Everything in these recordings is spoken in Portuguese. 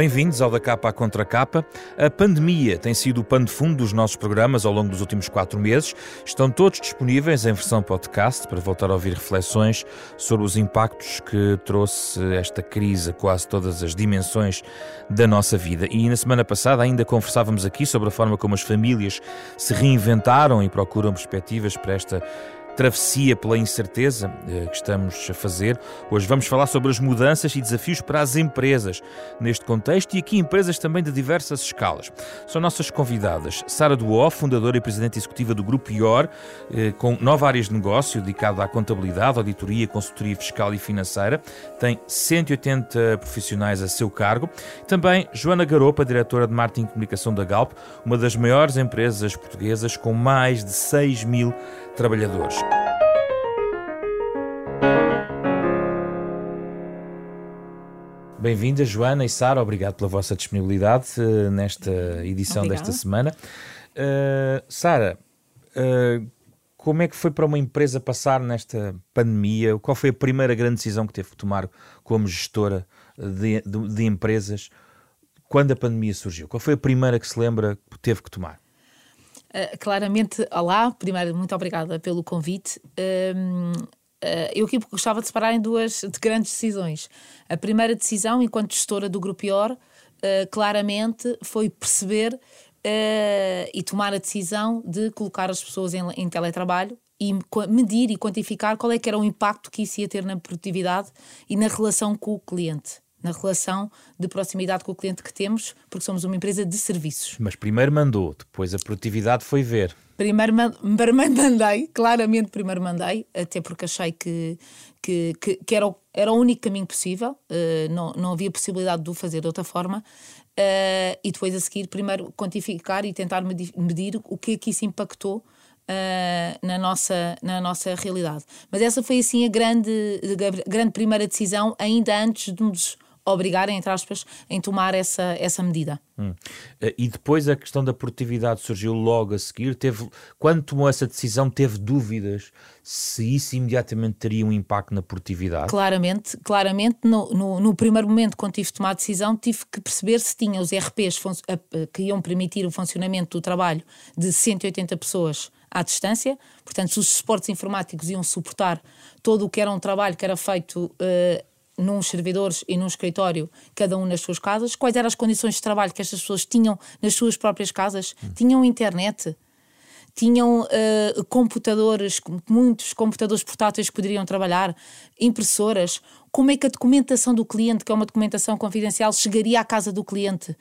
Bem-vindos ao Da Capa à Contra Capa. A pandemia tem sido o pano de fundo dos nossos programas ao longo dos últimos quatro meses. Estão todos disponíveis em versão podcast para voltar a ouvir reflexões sobre os impactos que trouxe esta crise a quase todas as dimensões da nossa vida. E na semana passada ainda conversávamos aqui sobre a forma como as famílias se reinventaram e procuram perspectivas para esta travessia pela incerteza eh, que estamos a fazer. Hoje vamos falar sobre as mudanças e desafios para as empresas neste contexto e aqui empresas também de diversas escalas. São nossas convidadas Sara Duó, fundadora e presidente executiva do Grupo IOR, eh, com nove áreas de negócio dedicado à contabilidade, auditoria, consultoria fiscal e financeira. Tem 180 profissionais a seu cargo. Também Joana Garopa, diretora de marketing e comunicação da Galp, uma das maiores empresas portuguesas com mais de 6 mil trabalhadores. Bem-vindas, Joana e Sara. Obrigado pela vossa disponibilidade uh, nesta edição Obrigada. desta semana. Uh, Sara, uh, como é que foi para uma empresa passar nesta pandemia? Qual foi a primeira grande decisão que teve que tomar como gestora de, de, de empresas quando a pandemia surgiu? Qual foi a primeira que se lembra que teve que tomar? Uh, claramente, olá, primeiro, muito obrigada pelo convite. Uh, uh, eu aqui gostava de separar em duas de grandes decisões. A primeira decisão, enquanto gestora do Grupo IOR, claramente foi perceber e tomar a decisão de colocar as pessoas em, em teletrabalho e medir e quantificar qual é que era o impacto que isso ia ter na produtividade e na relação com o cliente na relação de proximidade com o cliente que temos, porque somos uma empresa de serviços. Mas primeiro mandou, depois a produtividade foi ver. Primeiro, primeiro mandei, claramente primeiro mandei, até porque achei que, que, que, que era, o, era o único caminho possível, uh, não, não havia possibilidade de o fazer de outra forma, uh, e depois a seguir primeiro quantificar e tentar medir, medir o que é que isso impactou Uh, na, nossa, na nossa realidade. Mas essa foi assim a grande, a grande primeira decisão, ainda antes de nos obrigarem, entre aspas, em tomar essa, essa medida. Hum. Eh, e depois a questão da produtividade surgiu logo a seguir. Teve, quando tomou essa decisão, teve dúvidas se isso imediatamente teria um impacto na produtividade? Claramente, claramente no, no, no primeiro momento, quando tive de tomar a decisão, tive que perceber se tinha os RPs que iam permitir o funcionamento do trabalho de 180 pessoas à distância, portanto, se os suportes informáticos iam suportar todo o que era um trabalho que era feito uh, num servidores e num escritório, cada um nas suas casas, quais eram as condições de trabalho que estas pessoas tinham nas suas próprias casas, hum. tinham internet, tinham uh, computadores, muitos computadores portáteis que poderiam trabalhar, impressoras. Como é que a documentação do cliente, que é uma documentação confidencial, chegaria à casa do cliente?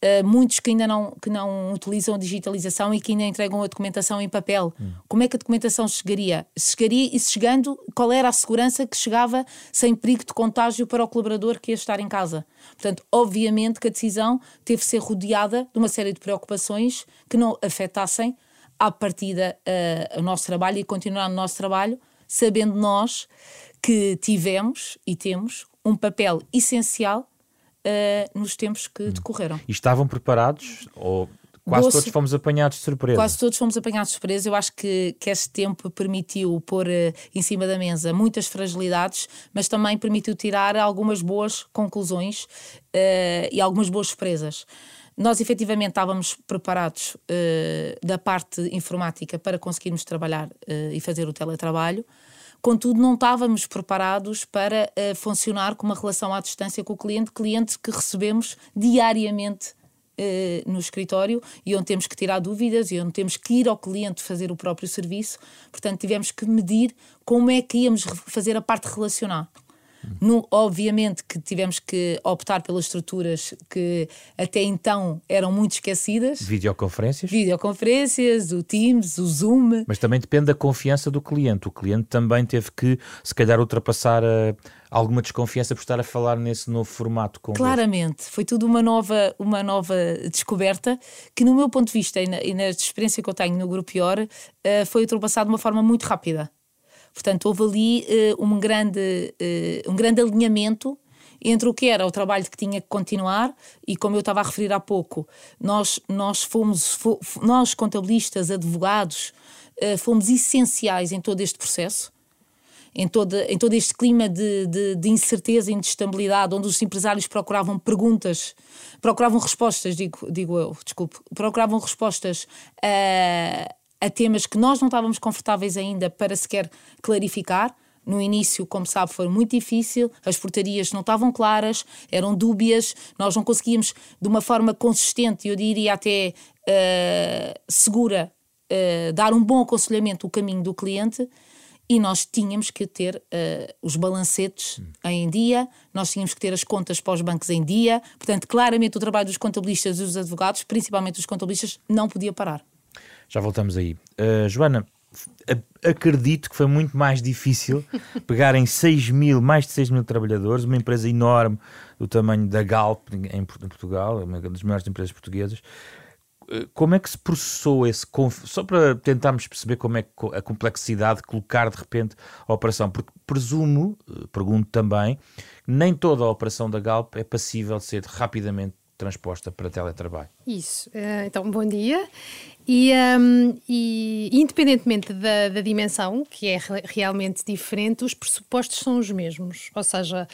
Uh, muitos que ainda não, que não utilizam a digitalização e que ainda entregam a documentação em papel. Hum. Como é que a documentação chegaria? Chegaria e chegando, qual era a segurança que chegava sem perigo de contágio para o colaborador que ia estar em casa? Portanto, obviamente que a decisão teve de ser rodeada de uma série de preocupações que não afetassem à partida uh, o nosso trabalho e continuar no nosso trabalho, sabendo nós que tivemos e temos um papel essencial uh, nos tempos que hum. decorreram. E estavam preparados? Ou quase Doce, todos fomos apanhados de surpresa? Quase todos fomos apanhados de surpresa. Eu acho que, que este tempo permitiu pôr uh, em cima da mesa muitas fragilidades, mas também permitiu tirar algumas boas conclusões uh, e algumas boas surpresas. Nós efetivamente estávamos preparados uh, da parte informática para conseguirmos trabalhar e fazer o teletrabalho. Contudo, não estávamos preparados para uh, funcionar com uma relação à distância com o cliente, cliente que recebemos diariamente uh, no escritório e onde temos que tirar dúvidas e onde temos que ir ao cliente fazer o próprio serviço. Portanto, tivemos que medir como é que íamos fazer a parte relacional. No, obviamente que tivemos que optar pelas estruturas que até então eram muito esquecidas. Videoconferências? Videoconferências, o Teams, o Zoom. Mas também depende da confiança do cliente. O cliente também teve que, se calhar, ultrapassar a, eh, alguma desconfiança por estar a falar nesse novo formato. Claramente, foi tudo uma nova, uma nova descoberta que, no meu ponto de vista e na, e na experiência que eu tenho no Grupo IOR, uh, foi ultrapassado de uma forma muito rápida. Portanto, houve ali uh, um, grande, uh, um grande alinhamento entre o que era o trabalho que tinha que continuar e como eu estava a referir há pouco, nós, nós fomos, nós contabilistas, advogados, uh, fomos essenciais em todo este processo. em, toda, em todo este clima de, de, de incerteza e de estabilidade, onde os empresários procuravam perguntas, procuravam respostas, digo, digo eu, desculpe, procuravam respostas a, a temas que nós não estávamos confortáveis ainda para sequer clarificar. No início, como sabe, foi muito difícil, as portarias não estavam claras, eram dúbias, nós não conseguíamos, de uma forma consistente, eu diria até uh, segura, uh, dar um bom aconselhamento o caminho do cliente e nós tínhamos que ter uh, os balancetes em dia, nós tínhamos que ter as contas para os bancos em dia, portanto, claramente o trabalho dos contabilistas e dos advogados, principalmente dos contabilistas, não podia parar. Já voltamos aí. Joana, acredito que foi muito mais difícil pegarem 6 mil, mais de 6 mil trabalhadores, uma empresa enorme do tamanho da Galp em Portugal, uma das maiores empresas portuguesas. Eh, como é que se processou esse só para tentarmos perceber como é que a complexidade de colocar de repente a operação, porque presumo, eh, pergunto também, nem toda a operação da Galp é passível de ser rapidamente transposta para teletrabalho. Isso. Eh, então, bom dia. E, um, e independentemente da, da, dimensão, que é realmente diferente, os pressupostos são os mesmos. Ou seja,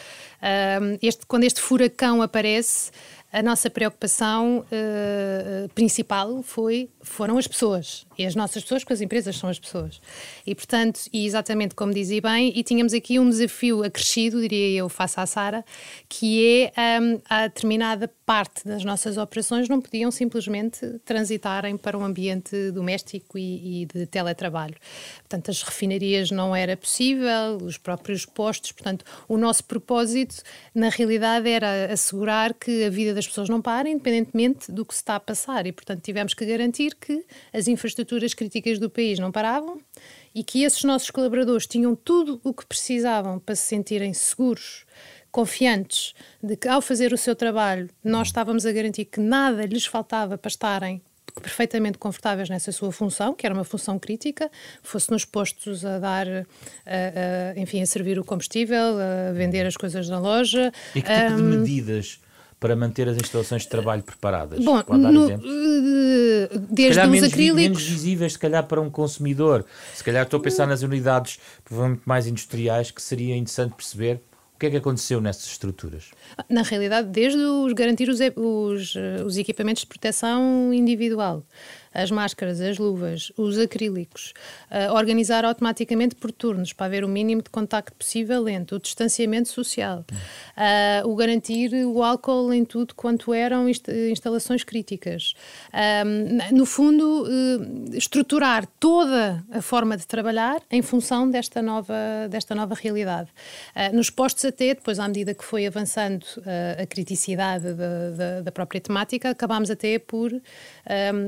um, este, quando este furacão aparece, a nossa preocupação uh, principal foi, foram as pessoas. E as nossas pessoas, porque as empresas são as pessoas. E, portanto, e exatamente como dizia bem, e tínhamos aqui um desafio acrescido, diria eu, face à Sara, que é um, a determinada parte das nossas operações não podiam simplesmente transitarem para um ambiente doméstico e, e de teletrabalho. Portanto, as refinarias não era possível, os próprios postos. Portanto, o nosso propósito, na realidade, era assegurar que a vida das pessoas não pare, independentemente do que se está a passar. E, portanto, tivemos que garantir que as infraestruturas críticas do país não paravam e que esses nossos colaboradores tinham tudo o que precisavam para se sentirem seguros confiantes de que ao fazer o seu trabalho nós estávamos a garantir que nada lhes faltava para estarem perfeitamente confortáveis nessa sua função, que era uma função crítica, fosse nos postos a dar, a, a, enfim, a servir o combustível, a vender as coisas na loja. E que tipo um, de medidas para manter as instalações de trabalho preparadas? Bom, Pode dar no, eh, desde os menos, acrílicos... menos visíveis, se calhar, para um consumidor. Se calhar estou a pensar nas unidades provavelmente mais industriais, que seria interessante perceber o que é que aconteceu nessas estruturas? Na realidade, desde os garantir os, os, os equipamentos de proteção individual, as máscaras, as luvas, os acrílicos, uh, organizar automaticamente por turnos para haver o mínimo de contacto possível entre o distanciamento social, uh, o garantir o álcool em tudo quanto eram inst instalações críticas. Uh, no fundo, estruturar toda a forma de trabalhar em função desta nova, desta nova realidade. nos postos até, depois à medida que foi avançando a criticidade da, da, da própria temática, acabámos até por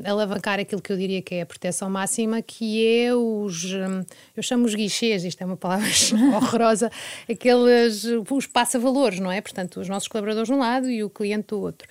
alavancar aquilo que eu diria que é a proteção máxima, que é os, hum, eu chamo os guichês, isto é uma palavra horrorosa, aqueles, os passa-valores, não é? Portanto, os nossos colaboradores de um lado e o cliente do outro.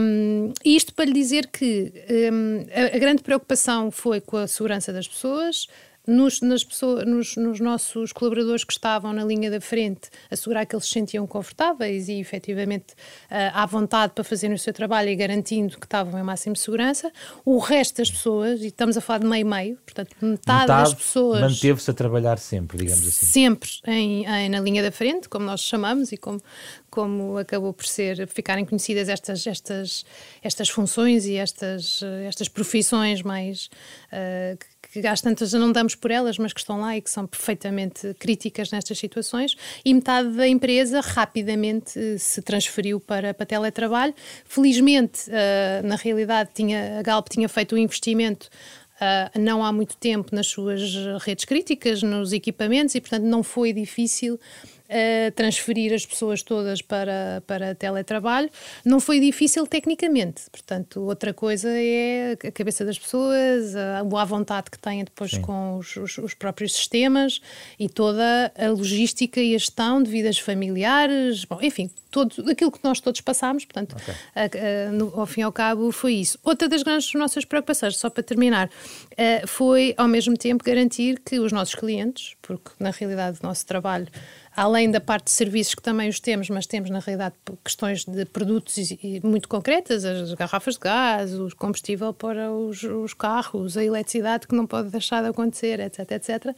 Um, isto para lhe dizer que um, a, a grande preocupação foi com a segurança das pessoas, nos, nas pessoas, nos, nos, nossos colaboradores que estavam na linha da frente, assegurar que eles se sentiam confortáveis e efetivamente uh, à vontade para fazerem o seu trabalho e garantindo que estavam em máxima segurança. O resto das pessoas, e estamos a falar de meio-meio, portanto, metade, metade das pessoas. Manteve-se a trabalhar sempre, digamos assim. Sempre em, em, na linha da frente, como nós chamamos e como, como acabou por ser, ficarem conhecidas estas, estas, estas funções e estas, estas profissões mais. Uh, que às tantas não damos por elas, mas que estão lá e que são perfeitamente críticas nestas situações, e metade da empresa rapidamente eh, se transferiu para, para teletrabalho. Felizmente, uh, na realidade, tinha, a Galp tinha feito um investimento Uh, não há muito tempo nas suas redes críticas, nos equipamentos, e portanto não foi difícil a transferir as pessoas todas para, para teletrabalho. Não foi difícil tecnicamente, portanto, outra coisa é a cabeça das pessoas, a boa vontade que têm depois Sim. com os, os, os, próprios sistemas e toda a logística e a gestão de vidas familiares, bom, enfim, todo, aquilo que nós todos passámos, portanto, okay. a, a, no, ao fim e ao cabo foi isso. Outra das grandes nossas preocupações, só para terminar, uh, foi ao mesmo tempo garantir que os nossos clientes, porque na realidade o nosso trabalho além da parte de serviços que também os temos, mas temos na realidade questões de produtos muito concretas, as garrafas de gás, o combustível para os, os carros, a eletricidade que não pode deixar de acontecer, etc, etc.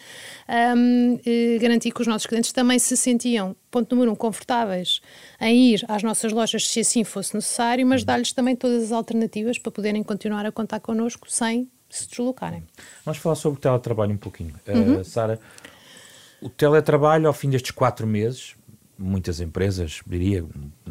Um, garantir que os nossos clientes também se sentiam, ponto número um, confortáveis em ir às nossas lojas se assim fosse necessário, mas dar-lhes também todas as alternativas para poderem continuar a contar connosco sem se deslocarem. Vamos falar sobre o teletrabalho um pouquinho. Uhum. Uh, Sara, o teletrabalho, ao fim destes quatro meses, muitas empresas, diria,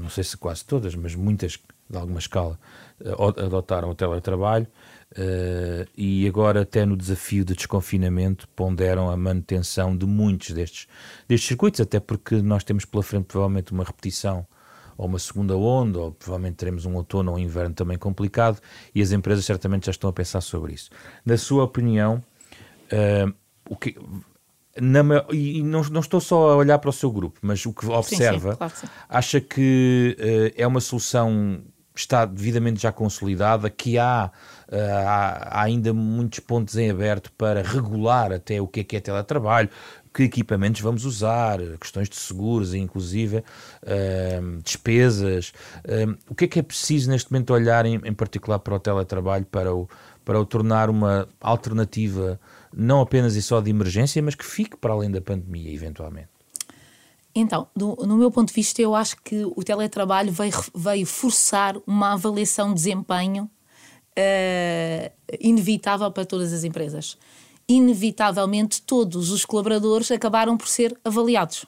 não sei se quase todas, mas muitas de alguma escala, uh, adotaram o teletrabalho uh, e agora, até no desafio de desconfinamento, ponderam a manutenção de muitos destes, destes circuitos, até porque nós temos pela frente provavelmente uma repetição ou uma segunda onda, ou provavelmente teremos um outono ou um inverno também complicado, e as empresas certamente já estão a pensar sobre isso. Na sua opinião, uh, o que, na, e não, não, estou só a olhar para o seu grupo, mas o que observa, sim, sim, claro que acha que uh, é uma solução está devidamente já consolidada, que há, uh, há, há, ainda muitos pontos em aberto para regular até o que é que é teletrabalho, que equipamentos vamos usar, questões de seguros, inclusive uh, despesas. O que é que é preciso neste momento olhar em, em, particular para o teletrabalho para o, para o tornar uma alternativa não apenas e só de emergência, mas que fique para além da pandemia, eventualmente? Então, do, no meu ponto de vista, eu acho que o teletrabalho veio, veio forçar uma avaliação de desempenho uh, inevitável para todas as empresas inevitavelmente todos os colaboradores acabaram por ser avaliados.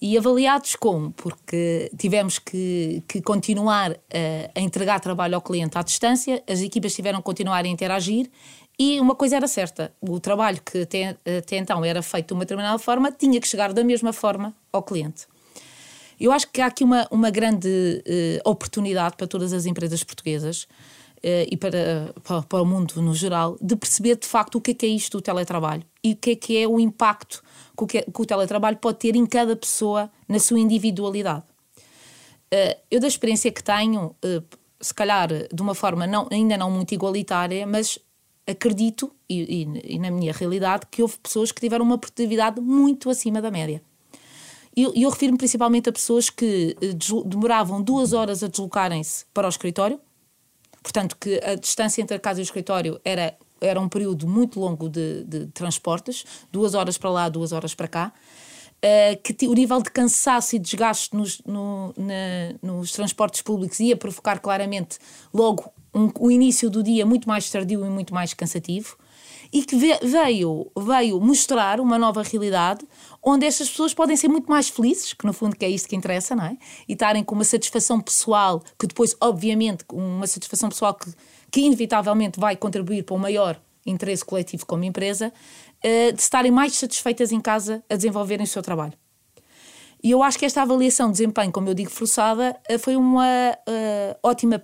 E avaliados como? Porque tivemos que, que continuar a, a, entregar trabalho ao cliente à distância, as equipas tiveram que continuar a interagir e uma coisa era certa: o trabalho que até, até então era feito de uma determinada forma tinha que chegar da mesma forma ao cliente. Eu acho que há aqui uma, uma grande uh, oportunidade para todas as empresas portuguesas uh, e para, para, para, o mundo no geral, de perceber de facto o que é, que é isto do teletrabalho e o que é que é o impacto que o, que, que o teletrabalho pode ter em cada pessoa na sua individualidade. Uh, eu, da experiência que tenho, se calhar de uma forma não, ainda não muito igualitária, mas acredito, e, e, e, na minha realidade, que houve pessoas que tiveram uma produtividade muito acima da média. E eu, eu refiro-me principalmente a pessoas que demoravam duas horas a deslocarem-se para o escritório, Portanto, que a distância entre a casa e o escritório era, era um período muito longo de, de transportes, duas horas para lá, duas horas para cá. Uh, que o nível de cansaço e desgaste nos, no, na, nos transportes públicos ia provocar claramente logo um, o início do dia muito mais tardio e muito mais cansativo e que veio, veio mostrar uma nova realidade onde estas pessoas podem ser muito mais felizes, que no fundo que é isto que interessa, não é? E estarem com uma satisfação pessoal, que depois, obviamente, uma satisfação pessoal que, que inevitavelmente vai contribuir para um maior interesse coletivo como empresa, uh, de estarem mais satisfeitas em casa a desenvolverem o seu trabalho. E eu acho que esta avaliação de desempenho, como eu digo, forçada, uh, foi uma uh, ótima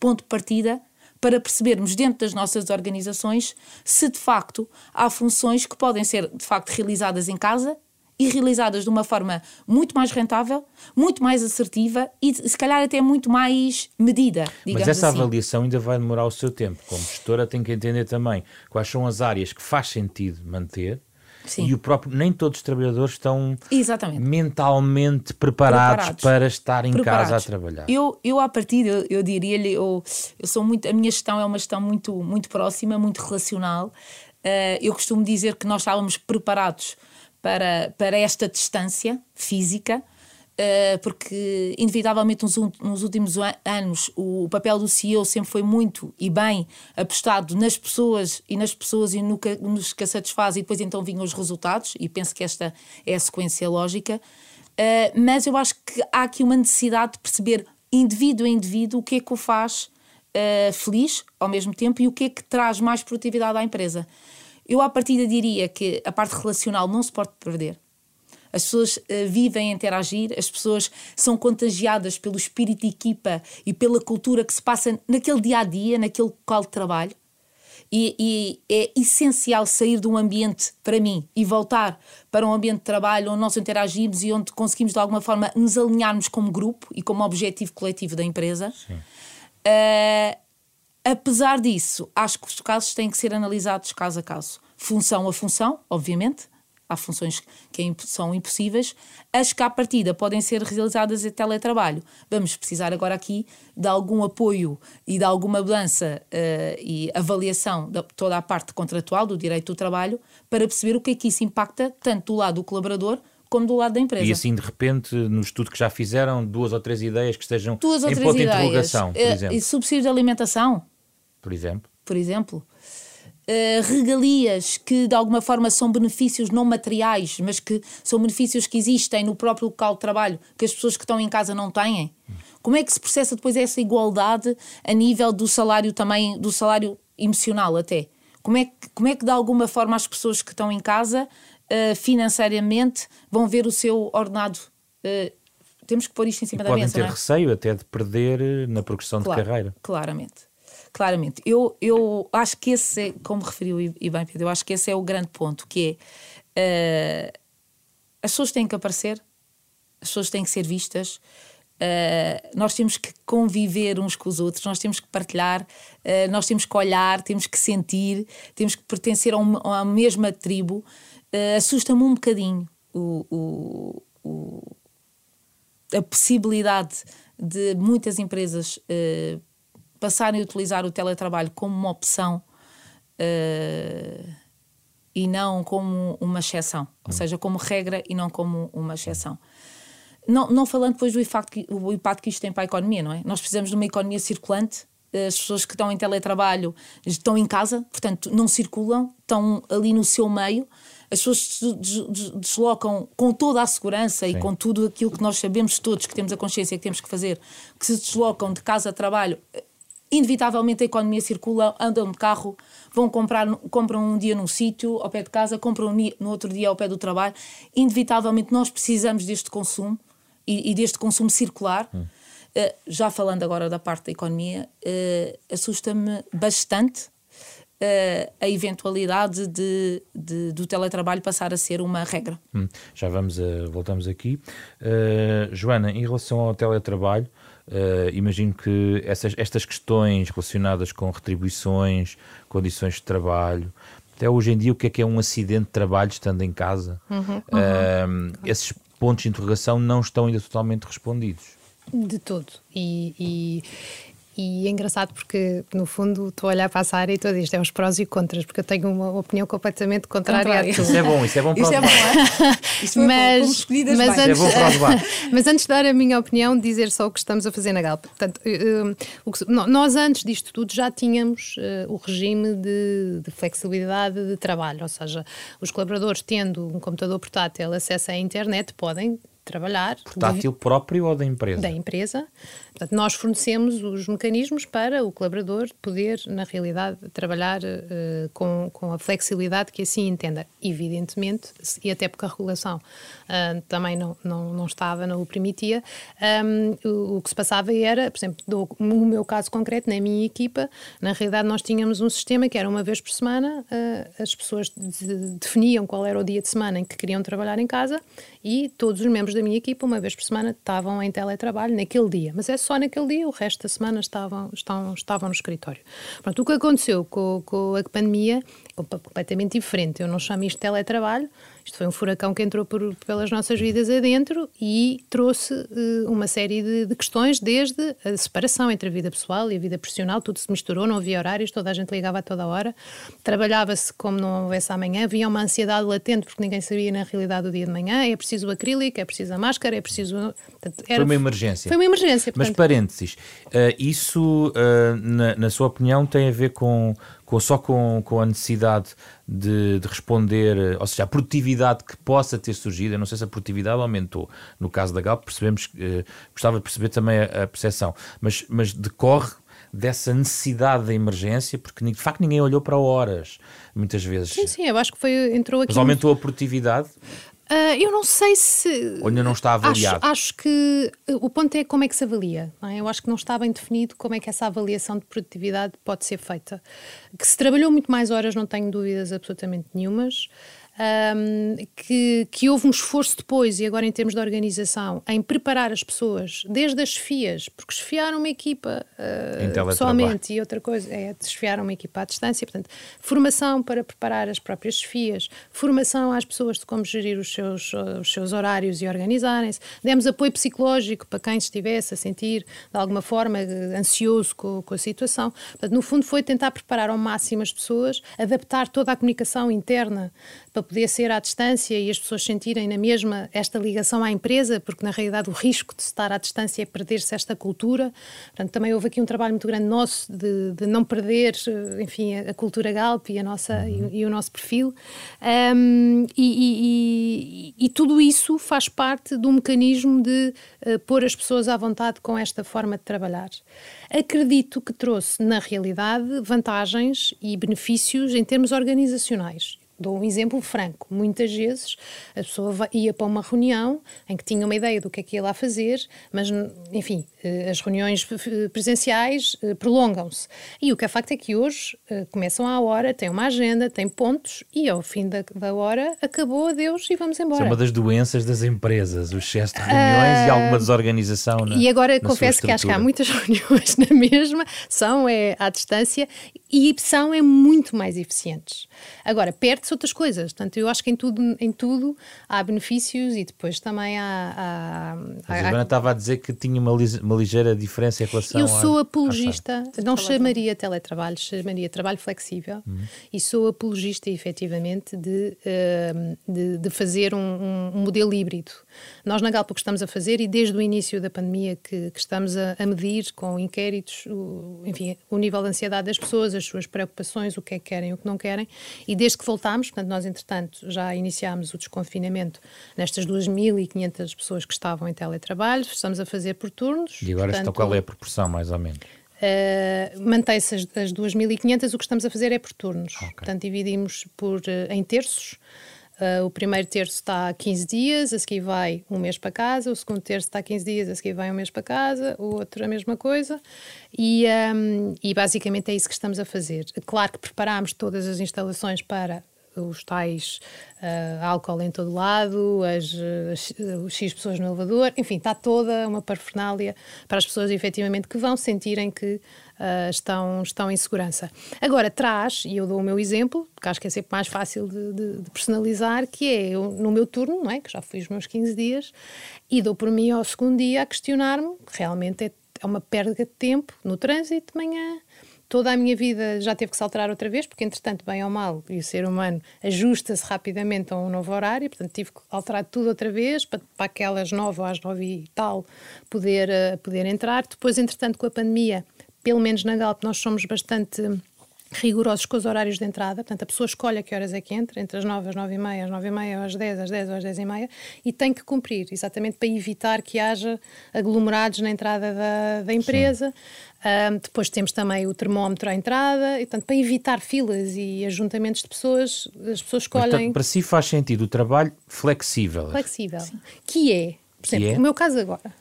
ponto de partida para percebermos dentro das nossas organizações se de facto há funções que podem ser de facto realizadas em casa e realizadas de uma forma muito mais rentável, muito mais assertiva e se calhar até muito mais medida. Mas essa assim. avaliação ainda vai demorar o seu tempo. Como gestora, tem que entender também quais são as áreas que faz sentido manter. Sim. E o próprio, nem todos os trabalhadores estão Exatamente. mentalmente preparados, preparados, para estar em preparados. casa a trabalhar. Eu, eu à partida, eu, eu diria-lhe, eu, eu sou muito, a minha gestão é uma gestão muito, muito próxima, muito relacional. Uh, eu costumo dizer que nós estávamos preparados para, para esta distância física, porque, inevitavelmente, nos, últimos anos, o papel do CEO sempre foi muito e bem apostado nas pessoas e nas pessoas e no que, nos que a satisfaz, e depois então vinham os resultados, e penso que esta é a sequência lógica. Uh, mas eu acho que há aqui uma necessidade de perceber, indivíduo a indivíduo, o que é que o faz uh, feliz ao mesmo tempo e o que é que traz mais produtividade à empresa. Eu, à partida, diria que a parte relacional não se pode perder. As pessoas uh, vivem a interagir, as pessoas são contagiadas pelo espírito de equipa e pela cultura que se passa naquele dia a dia, naquele local de trabalho. E, e, é essencial sair de um ambiente, para mim, e voltar para um ambiente de trabalho onde nós interagimos e onde conseguimos, de alguma forma, nos alinharmos como grupo e como objetivo coletivo da empresa. Uh, Apesar disso, acho que os casos têm que ser analisados caso a caso. Função a função, obviamente, há funções que é são impossíveis, as que à partida podem ser realizadas em teletrabalho. Vamos precisar agora aqui de algum apoio e de alguma mudança uh, e avaliação de toda a parte contratual do direito do trabalho para perceber o que é que isso impacta tanto do lado do colaborador como do lado da empresa. E assim, de repente, no estudo que já fizeram, duas ou três ideias que estejam duas em ponto de interrogação, por uh, exemplo. E subsídio de alimentação. Por exemplo. Por exemplo. Uh, regalias que de alguma forma são benefícios não materiais, mas que são benefícios que existem no próprio local de trabalho, que as pessoas que estão em casa não têm. Como é que se processa depois essa igualdade a nível do salário também, do salário emocional até? Como é que, como é que de alguma forma as pessoas que estão em casa uh, financeiramente vão ver o seu ordenado. Uh, temos que pôr isto em cima e da podem mesa. Podem ter é? receio até de perder eh, na progressão claro, de carreira. Claramente. Claramente. Eu, eu acho que esse é, como referiu e bem Pedro, eu acho que esse é o grande ponto, que é uh, as pessoas têm que aparecer, as pessoas têm que ser vistas, uh, nós temos que conviver uns com os outros, nós temos que partilhar, uh, nós temos que olhar, temos que sentir, temos que pertencer a, uma, a mesma tribo assusta-me um bocadinho o, o, o, a possibilidade de muitas empresas uh, passarem a utilizar o teletrabalho como uma opção uh, e não como uma exceção, ou seja, como regra e não como uma exceção. Não, não falando depois do impacto, que, o impacto que isto tem para a economia, não é? Nós precisamos de uma economia circulante as pessoas que estão em teletrabalho estão em casa, portanto não circulam, estão ali no seu meio as pessoas se deslocam com toda a segurança Sim. e com tudo aquilo que nós sabemos todos, que temos a consciência que temos que fazer, que se deslocam de casa a trabalho, inevitavelmente a economia circula, andam de carro, vão comprar, compram um dia num sítio ao pé de casa, compram no outro dia ao pé do trabalho. Inevitavelmente nós precisamos deste consumo e, e deste consumo circular. Hum. Uh, já falando agora da parte da economia, uh, assusta-me bastante uh, a eventualidade de, de, do teletrabalho passar a ser uma regra. Hum, já vamos, uh, voltamos aqui. Uh, Joana, em relação ao teletrabalho, imagino que essas, estas questões relacionadas com retribuições, condições de trabalho, até hoje em dia, o que é que é um acidente de trabalho estando em casa? Uhum, uhum. Esses pontos de interrogação não estão ainda totalmente respondidos. De todo. E, e, e é engraçado porque, no fundo, estou a olhar para essa área e estou a dizer isto é os prós e contras, porque eu tenho uma opinião completamente contrária a tudo. Isso é bom, isso é bom para Isso é bom, é? Isto mas, bom, mas. Antes, é bom para mas antes de dar a minha opinião, dizer só o que estamos a fazer na Galp. Portanto, uh, que, nós antes disto tudo já tínhamos uh, o regime de, de, flexibilidade de trabalho, ou seja, os colaboradores tendo um computador portátil, acesso à internet, podem trabalhar. Portátil de, próprio ou da empresa? Da empresa. Portanto, nós fornecemos os mecanismos para o colaborador poder, na realidade, trabalhar uh, com, com a flexibilidade que assim entenda. Evidentemente, e até porque a regulação uh, também não, não, não estava, não o permitia, um, o, o, que se passava era, por exemplo, do, no meu caso concreto, na minha equipa, na realidade nós tínhamos um sistema que era uma vez por semana, uh, as pessoas de, definiam qual era o dia de semana em que queriam trabalhar em casa e todos os membros da minha equipa, uma vez por semana, estavam em teletrabalho naquele dia. Mas é só naquele dia, o resto da semana estavam, estavam, estavam no escritório. Pronto, o que aconteceu com, com a pandemia é completamente diferente. Eu não chamo isto de teletrabalho, isto foi um furacão que entrou por, pelas nossas vidas adentro e trouxe uh, uma série de, de, questões, desde a separação entre a vida pessoal e a vida profissional, tudo se misturou, não havia horários, toda a gente ligava a toda hora, trabalhava-se como não houvesse amanhã, havia uma ansiedade latente porque ninguém sabia na realidade o dia de manhã, é preciso o acrílico, é preciso a máscara, é preciso... Portanto, era, foi uma emergência. Foi uma emergência. Portanto... Mas parênteses, uh, isso, uh, na, na sua opinião, tem a ver com com, só com, com a necessidade de, de, responder, ou seja, a produtividade que possa ter surgido, eu não sei se a produtividade aumentou. No caso da Galp, percebemos, eh, gostava de perceber também a, a percepção, mas, mas decorre dessa necessidade da emergência, porque de facto ninguém olhou para horas, muitas vezes. Sim, sim, eu acho que foi, entrou aqui. Mas aumentou a produtividade? Uh, eu não sei se. Ou ainda não está avaliado? Acho, acho que uh, o ponto é como é que se avalia. É? Eu acho que não está bem definido como é que essa avaliação de produtividade pode ser feita. Que se trabalhou muito mais horas, não tenho dúvidas absolutamente nenhumas. Um, que, que houve um esforço depois, e agora em termos de organização, em preparar as pessoas, desde as FIAs, porque esfiar uma equipa uh, pessoalmente e outra coisa é desfiar uma equipa à distância, portanto, formação para preparar as próprias FIAs, formação às pessoas de como gerir os seus, os seus horários e organizarem-se, demos apoio psicológico para quem estivesse a sentir de alguma forma ansioso com, com a situação. Portanto, no fundo, foi tentar preparar ao máximo as pessoas, adaptar toda a comunicação interna para poder ser à distância e as pessoas sentirem na mesma esta ligação à empresa, porque na realidade o risco de estar à distância é perder-se esta cultura. Portanto, também houve aqui um trabalho muito grande nosso de, de não perder, enfim, a, cultura Galp e, a nossa, uhum. e, e, o nosso perfil. Um, e, e, e, tudo isso faz parte do mecanismo de uh, pôr as pessoas à vontade com esta forma de trabalhar. Acredito que trouxe, na realidade, vantagens e benefícios em termos organizacionais. Dou um exemplo franco. Muitas vezes a pessoa ia para uma reunião em que tinha uma ideia do que é que ia lá fazer, mas, enfim, as reuniões presenciais eh, prolongam-se. E o que é facto é que hoje eh, começam à hora, têm uma agenda, têm pontos e ao fim da, da hora acabou, adeus e vamos embora. Isso é uma das doenças das empresas, o excesso de reuniões uh, e alguma desorganização. Na, e agora confesso que acho que há muitas reuniões na mesma, são é, à distância e são é muito mais eficientes. Agora, perde-se outras coisas. Portanto, eu acho que em tudo, em tudo há benefícios e depois também há. há, há a Joana estava a dizer que tinha uma, uma ligeira diferença em relação Eu sou apologista, não chamaria teletrabalho, chamaria trabalho flexível uhum. e sou apologista, efetivamente, de, uh, de, de, fazer um, um, modelo híbrido. Nós na Galpo que estamos a fazer e desde o início da pandemia que, que estamos a, a, medir com inquéritos, o, enfim, o nível de ansiedade das pessoas, as suas preocupações, o que é que querem, o que não querem, e desde que voltámos, portanto, nós entretanto já iniciámos o desconfinamento nestas 2.500 pessoas que estavam em teletrabalho, estamos a fazer por turnos. E agora portanto, qual é a proporção, mais ou menos? Uh, Mantém-se as, as 2.500, o que estamos a fazer é por turnos. Okay. Portanto, dividimos por, uh, em terços. Uh, o primeiro terço está a 15 dias, a seguir vai um mês para casa, o segundo terço está a 15 dias, a seguir vai um mês para casa, o outro a mesma coisa, e, um, e basicamente é isso que estamos a fazer. Claro que preparámos todas as instalações para os tais uh, álcool em todo lado, as, as, os X pessoas no elevador, enfim, está toda uma parafernália para as pessoas efetivamente que vão sentirem que uh, estão, estão em segurança. Agora, traz, e eu dou o meu exemplo, porque acho que é sempre mais fácil de, de, de personalizar, que é eu, no meu turno, não é? que já fui os meus 15 dias, e dou por mim ao segundo dia a questionar-me, realmente é, é uma perda de tempo no trânsito de manhã, toda a minha vida já teve que se alterar outra vez, porque entretanto, bem ou mal, e o ser humano ajusta-se rapidamente a um novo horário, portanto tive que alterar tudo outra vez para, para aquelas nove às nove e tal poder, uh, poder entrar. Depois, entretanto, com a pandemia, pelo menos na Galp, nós somos bastante rigorosos com os horários de entrada, portanto a pessoa escolhe a que horas é que entra, entre as 9 às 9 e meia, às 9 e meia, às 10, às 10 ou às 10 e meia, e tem que cumprir, exatamente para evitar que haja aglomerados na entrada da, da empresa. Um, depois temos também o termómetro à entrada, e, portanto, para evitar filas e ajuntamentos de pessoas, as pessoas escolhem... Portanto, para si faz sentido o trabalho flexível. Flexível. Sim. Que é, por exemplo, é? o meu caso agora,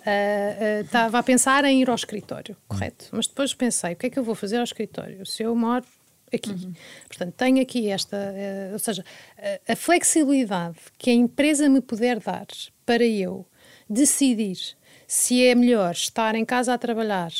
Uh, uh, estava a pensar em ir ao escritório, correto? Mas depois pensei, o que é que eu vou fazer ao escritório? Se eu moro aqui. Uhum. Portanto, tenho aqui esta, uh, ou seja, a flexibilidade que a empresa me puder dar para eu decidir se é melhor estar em casa a trabalhar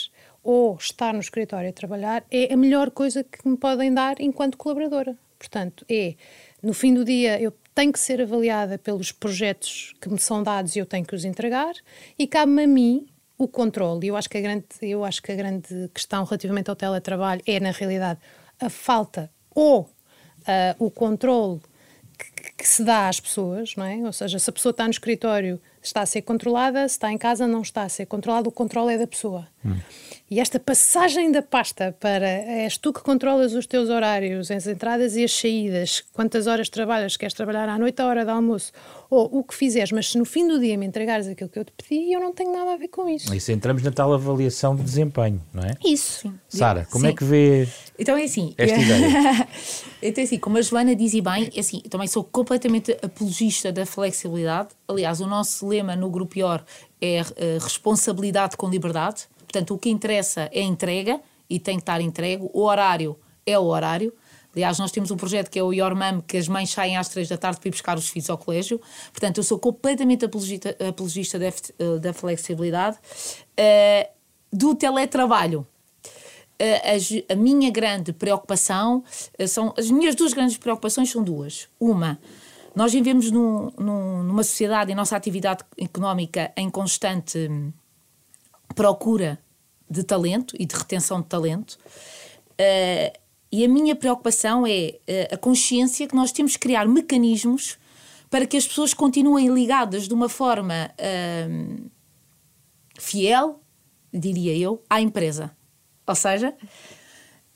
ou estar no escritório a trabalhar é a melhor coisa que me podem dar enquanto colaboradora. Portanto, é no fim do dia eu tem que ser avaliada pelos projetos que me são dados e eu tenho que os entregar, e cabe-me a mim o controle. Eu acho que a grande, eu acho que a grande questão relativamente ao teletrabalho é, na realidade, a falta ou uh, o controle que, que, se dá às pessoas, não é? Ou seja, se a pessoa está no escritório está a ser controlada, se está em casa não está a ser controlada, o controle é da pessoa. Hum. E esta passagem da pasta para és tu que controlas os teus horários, as entradas e as saídas, quantas horas trabalhas, queres trabalhar à noite, à hora do almoço, ou o que fizeres, mas se no fim do dia me entregares aquilo que eu te pedi, eu não tenho nada a ver com isso. Isso entramos na tal avaliação de desempenho, não é? Isso. Sara, como é Sim. é que vê então é assim, esta ideia? então é assim, como a Joana diz e bem, é assim, eu também sou completamente apologista da flexibilidade. Aliás, o nosso lema no Grupo IOR é uh, responsabilidade com liberdade. Portanto, o que interessa é a entrega e tem que estar entregue. O horário é o horário. Aliás, nós temos um projeto que é o Your Mom, que as mães saem às três da tarde para ir buscar os filhos ao colégio. Portanto, eu sou completamente apologista, apologista da, da flexibilidade. Uh, do teletrabalho. Uh, a, a, minha grande preocupação uh, são. As minhas duas grandes preocupações são duas. Uma, nós vivemos num, num, numa sociedade e nossa atividade económica em constante procura de talento e de retenção de talento. Uh, e a minha preocupação é uh, a consciência que nós temos que criar mecanismos para que as pessoas continuem ligadas de uma forma uh, fiel, diria eu, à empresa. Ou seja,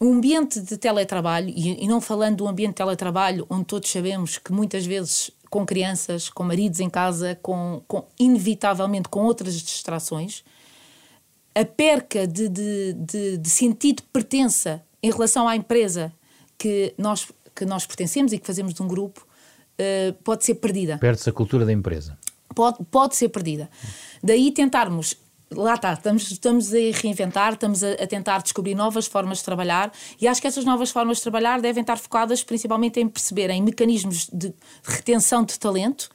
um ambiente de teletrabalho, e, e não falando do ambiente de teletrabalho onde todos sabemos que muitas vezes com crianças, com maridos em casa, com, com inevitavelmente com outras distrações, a perca de, de, de, de, sentido de pertença em relação à empresa que nós, que nós pertencemos e que fazemos de um grupo uh, pode ser perdida. Perde-se a cultura da empresa. Pode, pode ser perdida. Daí tentarmos lá está, estamos, estamos a reinventar, estamos a, a, tentar descobrir novas formas de trabalhar e acho que essas novas formas de trabalhar devem estar focadas principalmente em perceber em mecanismos de retenção de talento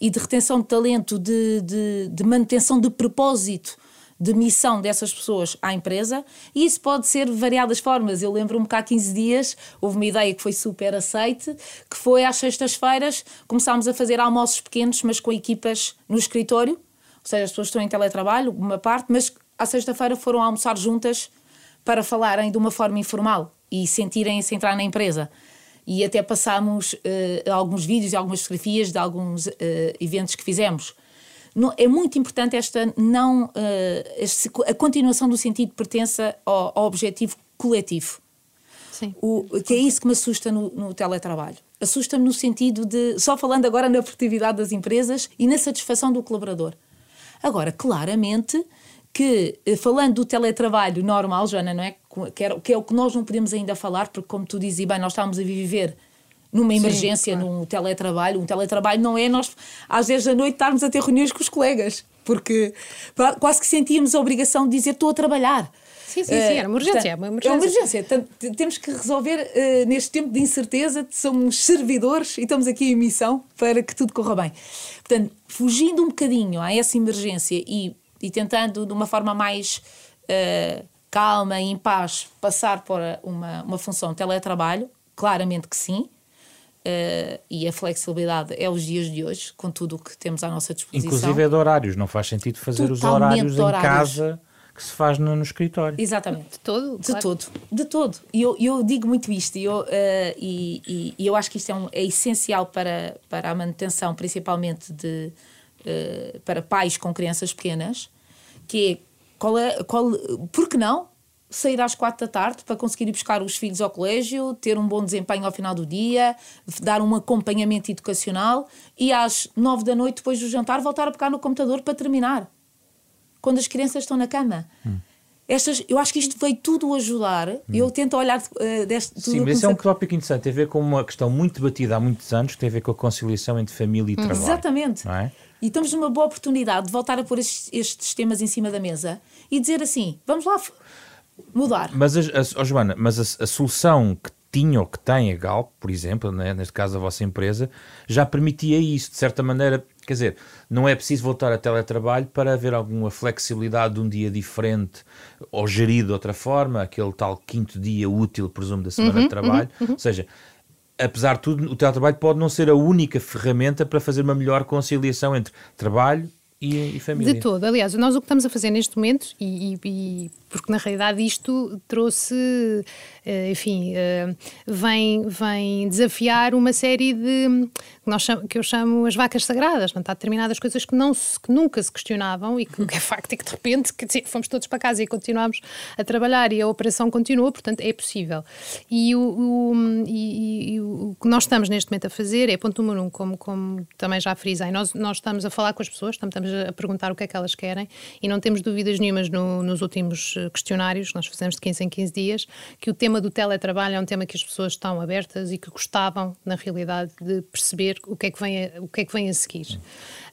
e de retenção de talento, de, de, de manutenção de propósito de missão dessas pessoas à empresa e isso pode ser de variadas formas. Eu lembro-me que há 15 dias houve uma ideia que foi super aceite, que foi às sextas-feiras começámos a fazer almoços pequenos, mas com equipas no escritório, ou seja, as pessoas estão em teletrabalho, uma parte, mas à sexta-feira foram almoçar juntas para falarem de uma forma informal e sentirem-se entrar na empresa. E até passámos uh, alguns vídeos e algumas fotografias de alguns uh, eventos que fizemos é muito importante esta não uh, este, a continuação do sentido de pertença ao, ao objetivo coletivo. Sim. O, que é isso que me assusta no, no teletrabalho. Assusta-me no sentido de, só falando agora na produtividade das empresas e na satisfação do colaborador. Agora, claramente que, eh, falando do teletrabalho normal, Joana, não é? Que, é? que é o que nós não podemos ainda falar, porque, como tu dizes bem, nós estamos a viver numa emergência, Sim, claro. num teletrabalho. Um teletrabalho não é nós, às 10 da noite, estarmos a ter reuniões com os colegas, porque quase que sentíamos a obrigação de dizer estou a trabalhar. Sim, sim, sim, era uma urgência. é uma emergência. É uma emergência. temos que resolver, uh, neste tempo de incerteza, somos servidores e estamos aqui em missão para que tudo corra bem. Portanto, fugindo um bocadinho a essa emergência e, e tentando, de uma forma mais uh, calma e em paz, passar para uma, uma função de teletrabalho, claramente que sim. Uh, e a flexibilidade é os dias de hoje, com tudo o que temos à nossa disposição. Inclusive é de horários, não faz sentido fazer Totalmente os horários, horários em casa que se faz no, no escritório. Exatamente. De todo. De claro. todo. De todo. E eu, eu digo muito isto e eu, uh, e, e, e, eu acho que isto é, um, é, essencial para, para a manutenção, principalmente de, uh, para pais com crianças pequenas, que é, qual é, qual, por que não sair às quatro da tarde para conseguir ir buscar os filhos ao colégio, ter um bom desempenho ao final do dia, dar um acompanhamento educacional e às nove da noite, depois do jantar, voltar a pegar no computador para terminar. Quando as crianças estão na cama. Hum. Estas, eu acho que isto veio tudo ajudar. Hum. Eu tento olhar uh, deste. Sim, mas esse é um tópico interessante. Tem a ver com uma questão muito debatida há muitos anos, que tem a ver com a conciliação entre família e hum. trabalho. Exatamente. É? E estamos numa boa oportunidade de voltar a pôr estes, estes temas em cima da mesa e dizer assim: vamos lá, mudar. Mas, a, a, oh, Joana, mas a, a, solução que tinha ou que tem a Galp, por exemplo, né, neste caso a vossa empresa, já permitia isso, de certa maneira. Quer dizer, não é preciso voltar a teletrabalho para haver alguma flexibilidade de um dia diferente ou gerido de outra forma, aquele tal quinto dia útil, presumo, da semana uhum, de trabalho. Uhum, uhum. Ou seja, apesar de tudo, o teletrabalho pode não ser a única ferramenta para fazer uma melhor conciliação entre trabalho e, e família. De todo. Aliás, nós o que estamos a fazer neste momento, e, e, e porque na realidade isto trouxe, eh, enfim, eh, vem, vem desafiar uma série de que, nós que eu chamo as vacas sagradas, não há determinadas coisas que, não se, que nunca se questionavam e que, que é facto é que de repente fomos todos para casa e continuámos a trabalhar e a operação continua, portanto é possível. E o, o e, e, o que nós estamos neste momento a fazer é, ponto número um, como, como também já frisei, nós, nós estamos a falar com as pessoas, estamos a perguntar o que é que elas querem e não temos dúvidas nenhumas no, nos últimos questionários, nós fazemos de 15 em 15 dias, que o tema do teletrabalho é um tema que as pessoas estão abertas e que gostavam, na realidade, de perceber o que é que vem a, o que é que vem a seguir.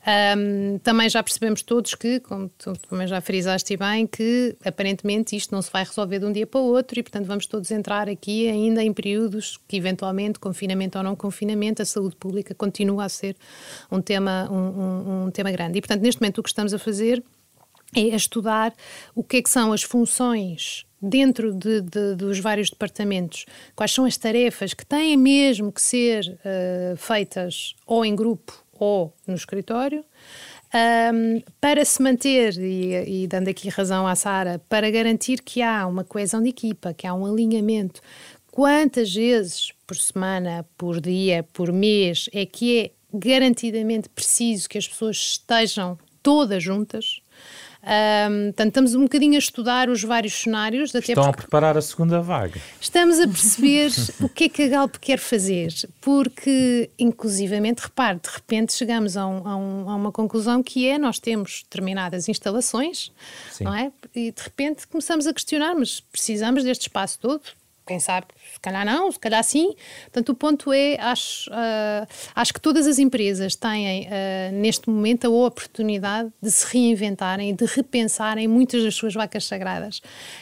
Um, também já percebemos todos que, como tu também já frisaste bem, que aparentemente isto não se vai resolver de um dia para o outro e, portanto, vamos todos entrar aqui ainda em períodos que, eventualmente, confinamento ou não confinamento, a saúde pública continua a ser um tema, um, um, um tema grande. E, portanto, neste momento o que estamos a fazer é estudar o que é que são as funções dentro de, de, dos vários departamentos, quais são as tarefas que têm mesmo que ser uh, feitas ou em grupo ou no escritório, um, para se manter, e, e, dando aqui razão à Sara, para garantir que há uma coesão de equipa, que há um alinhamento. Quantas vezes por semana, por dia, por mês é que é garantidamente preciso que as pessoas estejam todas juntas? Um, portanto, estamos um bocadinho a estudar os vários cenários. Até Estão a preparar a segunda vaga. Estamos a perceber o que é que a Galp quer fazer, porque, inclusivamente, repare, de repente chegamos a, um, a, um, a uma conclusão que é, nós temos determinadas instalações, Sim. não é? E, de repente, começamos a questionar, mas precisamos deste espaço todo? Quem sabe, se calhar não, se calhar sim. Portanto, o ponto é, acho, uh, acho que todas as empresas têm uh, neste momento a oportunidade de se reinventarem, de repensarem muitas das suas vacas sagradas.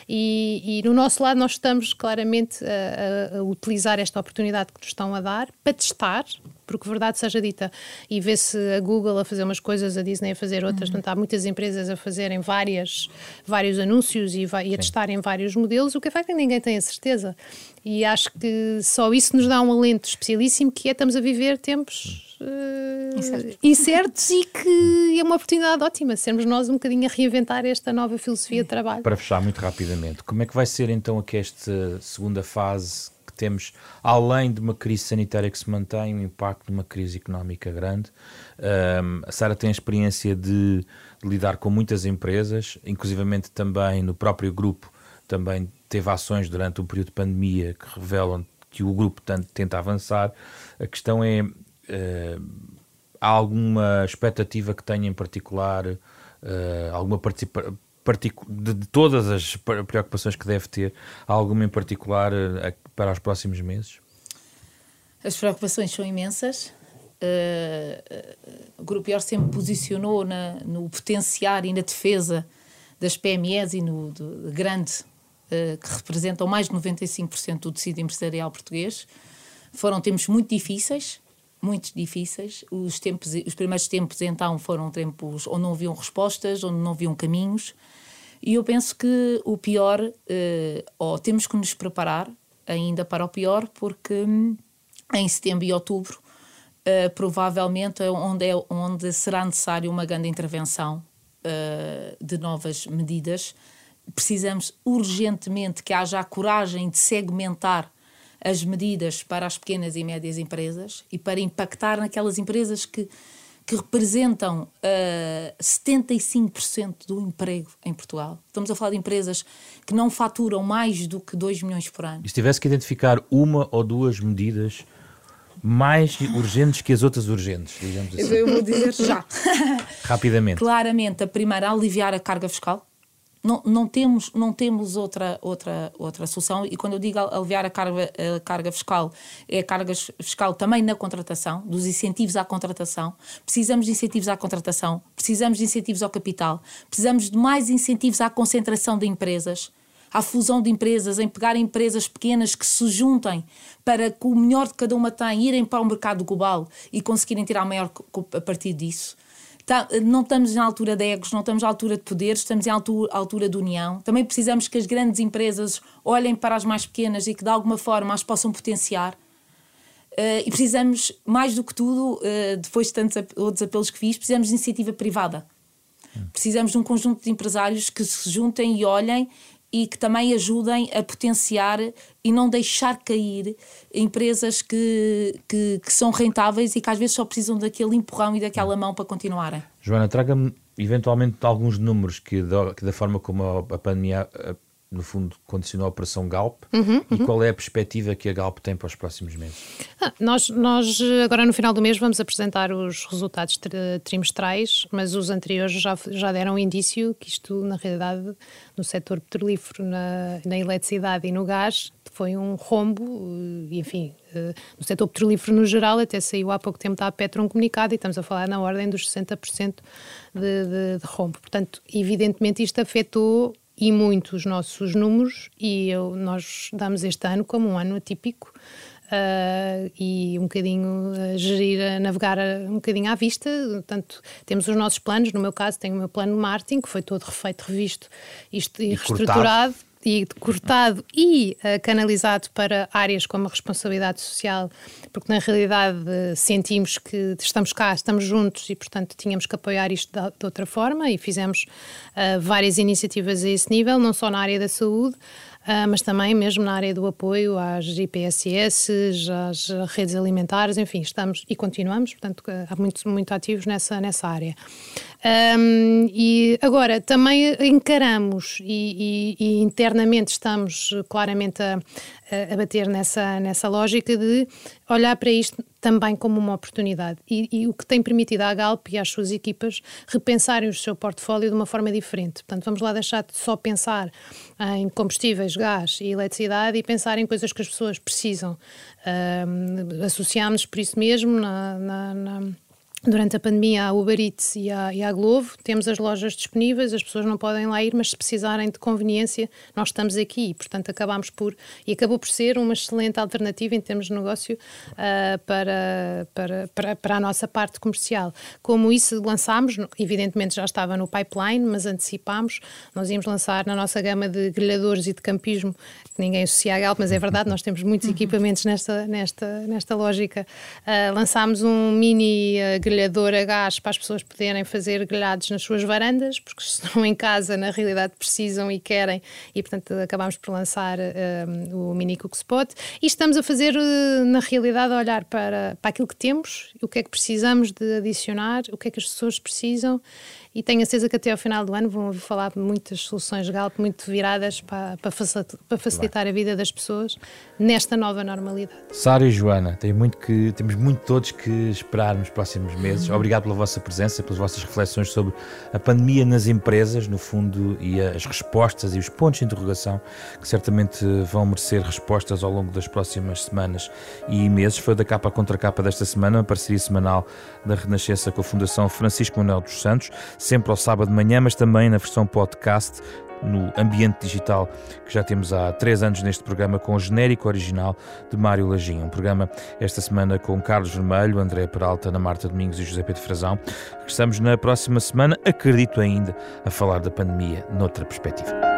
E, e no nosso lado nós estamos claramente a, a, utilizar esta oportunidade que nos estão a dar para testar, porque verdade seja dita, e vê-se a Google a fazer umas coisas, a Disney a fazer outras, uhum. portanto há muitas empresas a fazerem várias, vários anúncios e, e a testarem vários modelos, o que é facto é que ninguém tem a certeza. E acho que só isso nos dá um alento especialíssimo, que é estamos a viver tempos uh, incertos. incertos e que é uma oportunidade ótima, sermos nós um bocadinho a reinventar esta nova filosofia de trabalho. Para fechar muito rapidamente, como é que vai ser então aqui esta segunda fase temos, além de uma crise sanitária que se mantém, um impacto de uma crise económica grande. Um, a Sara tem a experiência de, de, lidar com muitas empresas, inclusivamente também no próprio grupo, também teve ações durante o período de pandemia que revelam que o grupo tenta avançar. A questão é, uh, há alguma expectativa que tenha em particular, uh, alguma participação de, de, todas as preocupações que deve ter, alguma em particular uh, para os próximos meses? As preocupações são imensas. Uh, o Grupo IOR sempre posicionou na, no potenciar e na defesa das PMEs e no grande, uh, que representam mais de 95% do tecido empresarial português. Foram tempos muito difíceis, muito difíceis. Os, tempos, os primeiros tempos, então, foram tempos onde não haviam respostas, onde não haviam caminhos. E eu penso que o pior, uh, ou temos que nos preparar ainda para o pior, porque hum, em setembro e outubro, uh, provavelmente é onde, é onde será necessário uma grande intervenção uh, de novas medidas. Precisamos urgentemente que haja a coragem de segmentar as medidas para as pequenas e médias empresas e para impactar naquelas empresas que que representam uh, eh, 75% do emprego em Portugal. Estamos a falar de empresas que não faturam mais do que 2 milhões por ano. E se tivesse que identificar uma ou duas medidas mais urgentes que as outras urgentes, digamos assim? Eu vou dizer já. Rapidamente. Claramente, a primeira, aliviar a carga fiscal não, não, temos, não temos outra, outra, outra solução. E quando eu digo aliviar a carga, a carga fiscal, é a carga fiscal também na contratação, dos incentivos à contratação. Precisamos de incentivos à contratação, precisamos de incentivos ao capital, precisamos de mais incentivos à concentração de empresas à fusão de empresas, em pegar empresas pequenas que se juntem para que o melhor de cada uma tem, irem para o mercado global e conseguirem tirar maior a partir disso. Tá, não estamos na altura de egos, não estamos à altura de poder, estamos em altura, altura de união. Também precisamos que as grandes empresas olhem para as mais pequenas e que de alguma forma as possam potenciar. Uh, e precisamos, mais do que tudo, uh, depois de tantos outros apelos que fiz, precisamos de iniciativa privada. Precisamos de um conjunto de empresários que se juntem e olhem e que também ajudem a potenciar e não deixar cair empresas que, que, que, são rentáveis e que às vezes só precisam daquele empurrão e daquela mão para continuarem. Joana, traga-me eventualmente alguns números que, da, que da forma como a pandemia no fundo, condicionou a Operação Galp uhum, e uhum. qual é a perspectiva que a Galp tem para os próximos meses? Ah, nós, nós, agora no final do mês, vamos apresentar os resultados trimestrais, mas os anteriores já, já deram indício que isto, na realidade, no setor petrolífero, na, na eletricidade e no gás, foi um rombo, e, enfim, eh, no setor petrolífero no geral, até saiu há pouco tempo da Petro um comunicado e estamos a falar na ordem dos 60% de, de, de rombo. Portanto, evidentemente isto afetou e muito os nossos números e eu, nós damos este ano como um ano atípico uh, e um bocadinho a gerir, a navegar um bocadinho à vista. Portanto, temos os nossos planos. No meu caso, tenho o meu plano de marketing, que foi todo refeito, revisto isto, e, e reestruturado. Cortado e cortado e uh, canalizado para áreas como a responsabilidade social, porque na realidade sentimos que estamos cá, estamos juntos e, portanto, tínhamos que apoiar isto de, de outra forma e fizemos uh, várias iniciativas a esse nível, não só na área da saúde. Uh, mas também mesmo na área do apoio às IPSS, às redes alimentares, enfim, estamos e continuamos, portanto, há muito, muito ativos nessa, nessa área. Um, e agora também encaramos e, e, e, internamente estamos claramente a, a bater nessa, nessa lógica de olhar para isto também como uma oportunidade e, e, o que tem permitido à Galp e às suas equipas repensarem o seu portfólio de uma forma diferente. Portanto, vamos lá deixar de só pensar em combustíveis, gás e eletricidade e pensar em coisas que as pessoas precisam. Um, associámos por isso mesmo na, na, na Durante a pandemia, a Uber Eats e a, e Glovo, temos as lojas disponíveis, as pessoas não podem lá ir, mas se precisarem de conveniência, nós estamos aqui e, portanto, acabamos por. E acabou por ser uma excelente alternativa em termos de negócio uh, para, para, para, para, a nossa parte comercial. Como isso lançámos, evidentemente já estava no pipeline, mas antecipámos, nós íamos lançar na nossa gama de grelhadores e de campismo, que ninguém associa a Galp, mas é verdade, nós temos muitos equipamentos nesta, nesta, nesta lógica. Uh, lançámos um mini uh, grelhador a gás para as pessoas poderem fazer grelhados nas suas varandas, porque estão em casa, na realidade precisam e querem, e portanto acabámos por lançar um, o Mini Cook Spot. E estamos a fazer, uh, na realidade, a olhar para, para aquilo que temos, o que é que precisamos de adicionar, o que é que as pessoas precisam e tenho a certeza que até ao final do ano vão ouvir falar de muitas soluções Galp muito viradas para, para, facilitar, para facilitar a vida das pessoas nesta nova normalidade. Sara e Joana, tem muito que, temos muito todos que esperar nos próximos meses. Uhum. Obrigado pela vossa presença, pelas vossas reflexões sobre a pandemia nas empresas, no fundo, e as respostas e os pontos de interrogação que certamente vão merecer respostas ao longo das próximas semanas e meses. Foi da capa contra capa desta semana, uma parceria semanal da Renascença com a Fundação Francisco Manuel dos Santos sempre ao sábado de manhã, mas também na versão podcast no ambiente digital que já temos há três anos neste programa com o genérico original de Mário Lajinha. Um programa esta semana com Carlos Vermelho, André Peralta, Ana Marta Domingos e José Pedro Frazão. Estamos na próxima semana, acredito ainda, a falar da pandemia noutra perspectiva.